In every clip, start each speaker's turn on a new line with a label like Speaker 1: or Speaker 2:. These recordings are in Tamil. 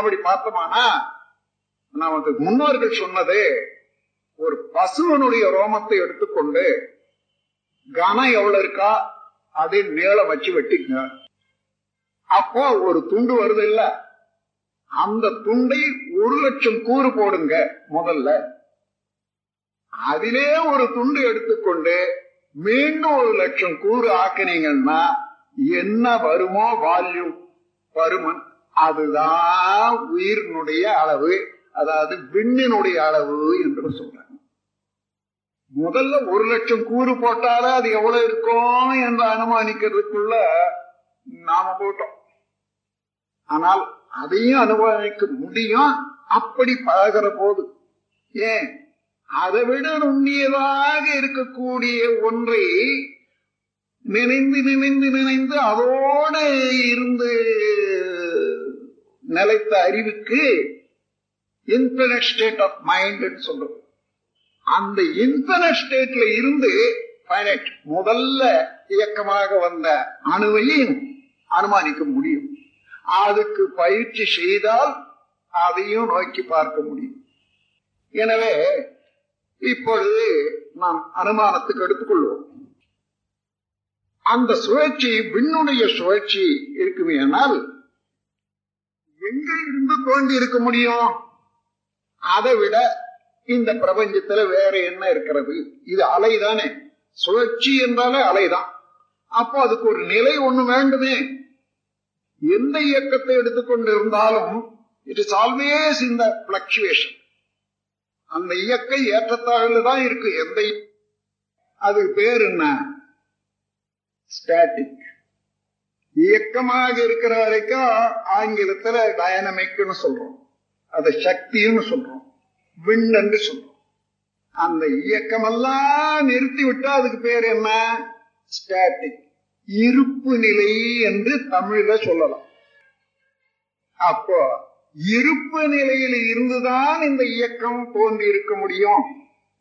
Speaker 1: அப்படி பார்த்தோமானா நமக்கு முன்னோர்கள் சொன்னது ஒரு பசுவனுடைய ரோமத்தை எடுத்துக்கொண்டு கனம் எவ்வளவு இருக்கா அதை நீளம் வச்சு வெட்டிங்க அப்போ ஒரு துண்டு வருது இல்ல அந்த துண்டை ஒரு லட்சம் கூறு போடுங்க முதல்ல. அதிலே ஒரு துண்டு எடுத்துக்கொண்டு மீண்டும் ஒரு லட்சம் கூறு ஆக்கினீங்கன்னா என்ன வருமோ வால்யூம் பருமன் அதுதான் உயிரினுடைய அளவு. அதாவது விண்ணினுடைய அளவு என்று சொல்றாங்க முதல்ல ஒரு லட்சம் கூறு போட்டாலே அது எவ்வளவு இருக்கும் என்று அனுமானிக்கிறதுக்குள்ள நாம போட்டோம். ஆனால் அதையும் அனுபவிக்க முடியும். அப்படி பழகிற போது. ஏன்? அதை விட நுண்ணியதாக இருக்கக்கூடிய ஒன்றை நினைந்து நினைந்து நினைந்து அதோட இருந்து நிலைத்த அறிவுக்கு இன்பினட் ஸ்டேட் ஆஃப் மைண்ட் சொல்றோம். அந்த இன்பினட் ஸ்டேட்ல இருந்து பைனட் முதல்ல இயக்கமாக வந்த அணுவையும் அனுமானிக்க முடியும். அதுக்கு பயிற்சி செய்தால் அதையும் நோக்கி பார்க்க முடியும். எனவே இப்பொழுது நாம் அனுமானத்துக்கு எடுத்துக்கொள்வோம். அந்த சுழற்சி விண்ணுடைய சுழற்சி இருக்குமே ஆனால் எங்க இருந்து தோண்டி இருக்க முடியும்? அதை விட இந்த பிரபஞ்சத்துல வேற என்ன இருக்கிறது? இது அலைதானே. சுழற்சி என்றாலே அலைதான். அப்போ அதுக்கு ஒரு நிலை ஒண்ணு வேண்டுமே. எந்த இயக்கத்தை எடுத்துக்கொண்டு இருந்தாலும் இட் இஸ் ஆல்வேஸ் இந்த பிளக்சுவேஷன் அந்த இயக்க ஏற்றத்தாழ்ல தான் இருக்கு. எந்த அதுக்கு பேர் என்ன? ஸ்டாட்டிக் இயக்கமாக இருக்கிற வரைக்கும் ஆங்கிலத்துல டயனமிக்னு சொல்றோம். அத சக்தின்னு சொல்றோம். விண் என்று சொல்றோம். அந்த இயக்கமெல்லாம் நிறுத்தி விட்டா அதுக்கு பேர் என்ன? ஸ்டாட்டிக் இருப்பு நிலை என்று தமிழ்ல சொல்லலாம். அப்போ இருப்பு நிலையில் இருந்துதான் இந்த இயக்கம் தோன்றி இருக்க முடியும்.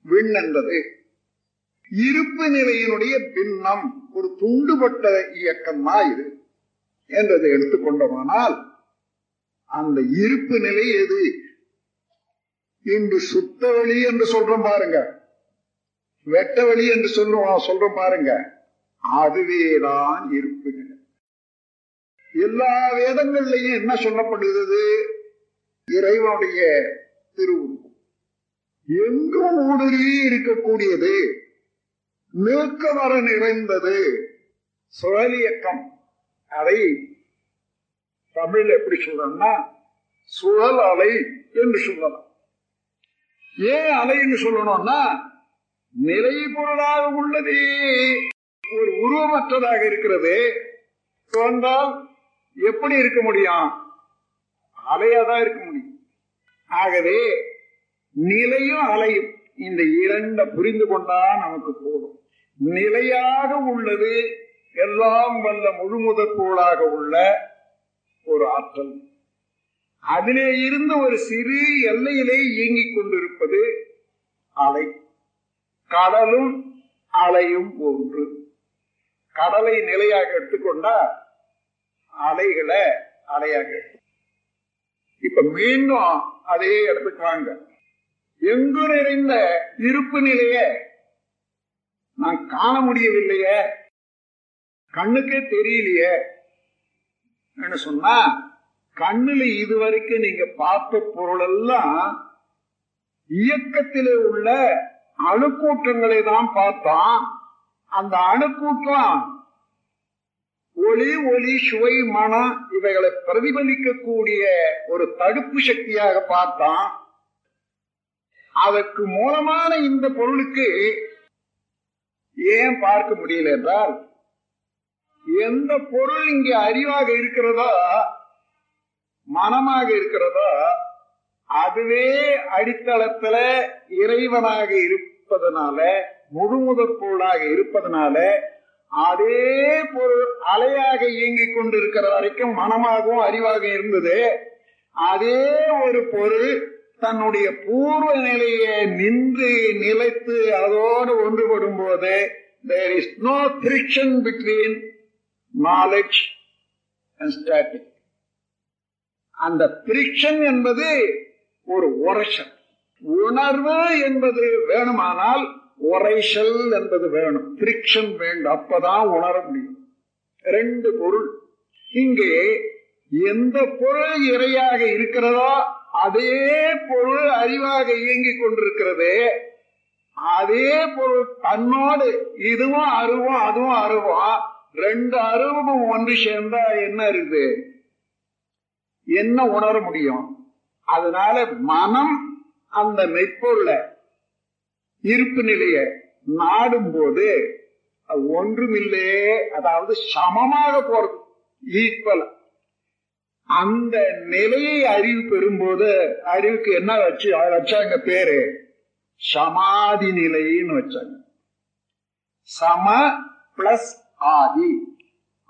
Speaker 1: விண் என்றது இருப்பு நிலையினுடைய பின்னம். ஒரு துண்டுபட்ட இயக்கம் தான் இது. என்றதை எடுத்துக்கொண்டோமானால் அந்த இருப்பு நிலை எது? இன்று சுத்த வழி என்று சொல்றோம் பாருங்க. வெட்ட வழி என்று சொல்லுவோம் சொல்றோம் பாருங்க. அதுவேதான் இருப்பு நிலை. எல்லா வேதங்கள்லையும் என்ன சொல்லப்படுகிறது? இறைவனுடைய திருவுருவம் எங்கும் ஊடுருவி இருக்கக்கூடியது? நீக்க வர நிறைந்தது. சுழலியக்கம். அதை தமிழ் எப்படி சொல்றோம்னா சுழல் அலை என்று சொல்லலாம். ஏன் அலைன்னு சொல்லணும்னா நிலை பொருளாக உள்ளதே ஒரு உருவமற்றதாக இருக்கிறது. தோன்றால் எப்படி இருக்க முடியும்? அலையாதான் இருக்க முடியும். ஆகவே நிலையும் அலையும் இந்த இரண்ட புரிந்து கொண்டா நமக்கு போதும். நிலையாக உள்ளது எல்லாம் வல்ல முழுமுதற் போலாக உள்ள ஒரு ஆற்றல். அதிலே இருந்து ஒரு சிறு எல்லையிலே இயங்கிக் கொண்டிருப்பது அலை. கடலும் அலையும் ஒன்று. கடலை நிலையாக எடுத்துக்கொண்டா அலைகளை அலையாக இப்ப மீண்டும் அதே இடத்துக்கு வாங்க. எங்கு நிறைந்த இருப்பு நிலைய நான் காண முடியவில்லையே? கண்ணுக்கே தெரியலையே. சொன்னா கண்ணுல இதுவரைக்கும் நீங்க பார்த்த பொருள் எல்லாம் இயக்கத்திலே உள்ள அணுக்கூட்டங்களை தான் பார்த்தோம். அந்த அணுக்கூட்டம் ஒளி ஒளி சுவை மனம் இவைகளை பிரதிபலிக்கக்கூடிய ஒரு தடுப்பு சக்தியாக பார்த்தான் அதற்கு மூலமான இந்த பொருளுக்கு ஏன் பார்க்க முடியல என்றால் எந்த பொருள் இங்கே அறிவாக இருக்கிறதோ? மனமாக இருக்கிறதோ? அதுவே அடித்தளத்துல இறைவனாக இருப்பதனால முழுமுதற் பொருளாக இருப்பதனால அதே பொருள் அலையாக இயங்கிக் கொண்டிருக்கிற வரைக்கும் மனமாகவும் அறிவாக இருந்தது. அதே ஒரு பொருள் தன்னுடைய பூர்வ நிலையை நின்று நிலைத்து அதோடு ஒன்றுபடும் போது there is no friction between knowledge and static அந்த பிரிக்ஷன் என்பது ஒரு உரைச்சல். உணர்வு என்பது வேணுமானால் உரைச்சல் என்பது வேணும். பிரிக்ஷன் வேண்டும். அப்பதான் உணர முடியும். ரெண்டு பொருள். இங்கே எந்த பொருள் இறையாக இருக்கிறதோ அதே பொருள் அறிவாக இயங்கிக் கொண்டிருக்கிறது அதே பொருள் தன்னோடு இதுவும் அருவும் அதுவும் அருவும் ரெண்டு அருவும் ஒன்று சேர்ந்தா என்ன இருக்குது? என்ன உணர முடியும்? அதனால மனம் அந்த மெய்ப்பொருள இருப்பு நிலைய நாடும் போது ஒன்றுமில்லே ஒன்றுமில்லையே அதாவது சமமாக போறது ஈக்குவல் அந்த நிலையை அறிவு பெறும்போது அறிவுக்கு என்ன வச்சு வச்சாங்க பேரு? சமாதி நிலைன்னு வச்சாங்க. சம பிளஸ் ஆதி.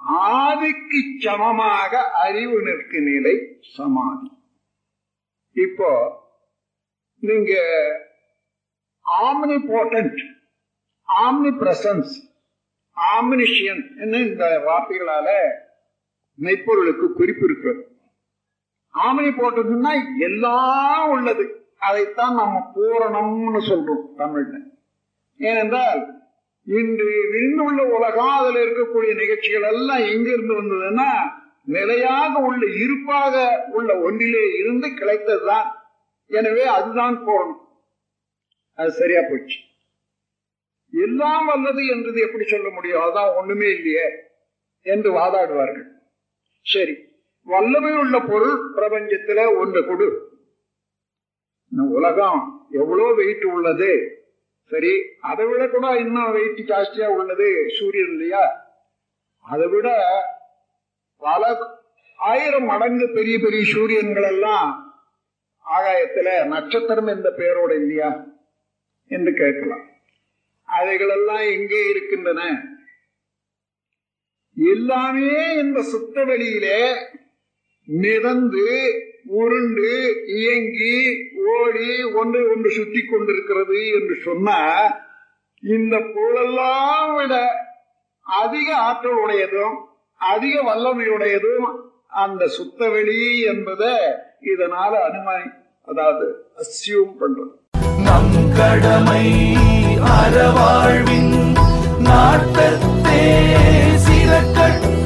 Speaker 1: ஆதிக்கு சமமாக அறிவு நிற்கும் நிலை சமாதி. இப்போ நீங்க omnipotent omnipresence omniscient இந்த வார்த்தைகளால மெய்ப்பொருளுக்கு குறிப்பு இருக்கிறது. ஆமணி போட்டதுன்னா எல்லாம் உள்ளது. அதைத்தான் நம்ம பூரணம்னு சொல்றோம் தமிழ்ல. ஏனென்றால் இன்று விண்ணுள்ள உலகம் இருக்கக்கூடிய நிகழ்ச்சிகள் எல்லாம் எங்கிருந்து வந்ததுன்னா நிலையாக உள்ள இருப்பாக உள்ள ஒன்றிலே இருந்து கிடைத்ததுதான். எனவே அதுதான் போகணும் அது சரியா போச்சு. எல்லாம் வல்லது என்றது எப்படி சொல்ல முடியும்? அதான் ஒண்ணுமே இல்லையே என்று வாதாடுவார்கள். சரி வல்லமை உள்ள பொருள் பிரபஞ்சத்துல ஒன்று கொடு. உலகம் எவ்வளவு வெயிட் உள்ளது? சரி அதை விட கூட இன்னும் வெயிட் ஜாஸ்தியா உள்ளது சூரியன் இல்லையா? அதை விட பல ஆயிரம் மடங்கு பெரிய பெரிய சூரியன்கள் எல்லாம் ஆகாயத்துல நட்சத்திரம் என்ற பெயரோட இல்லையா? என்று கேட்கலாம். அவைகளெல்லாம் எங்கே இருக்கின்றன? எல்லாமே இந்த சுத்த வெளியிலே மிதந்து உருண்டு இயங்கி ஓடி ஒன்று ஒன்று சுத்தி கொண்டிருக்கிறது என்று சொன்னா இந்த பொருளெல்லாம் விட அதிக ஆற்றல் உடையதும் அதிக வல்லமை உடையதும் அந்த சுத்தவெளி என்பதை இதனால அனுமதி அதாவது அசியூம் பண்றது
Speaker 2: நம் கடமை அறவாழ்வின் நாட்டத்தே சில கட்ட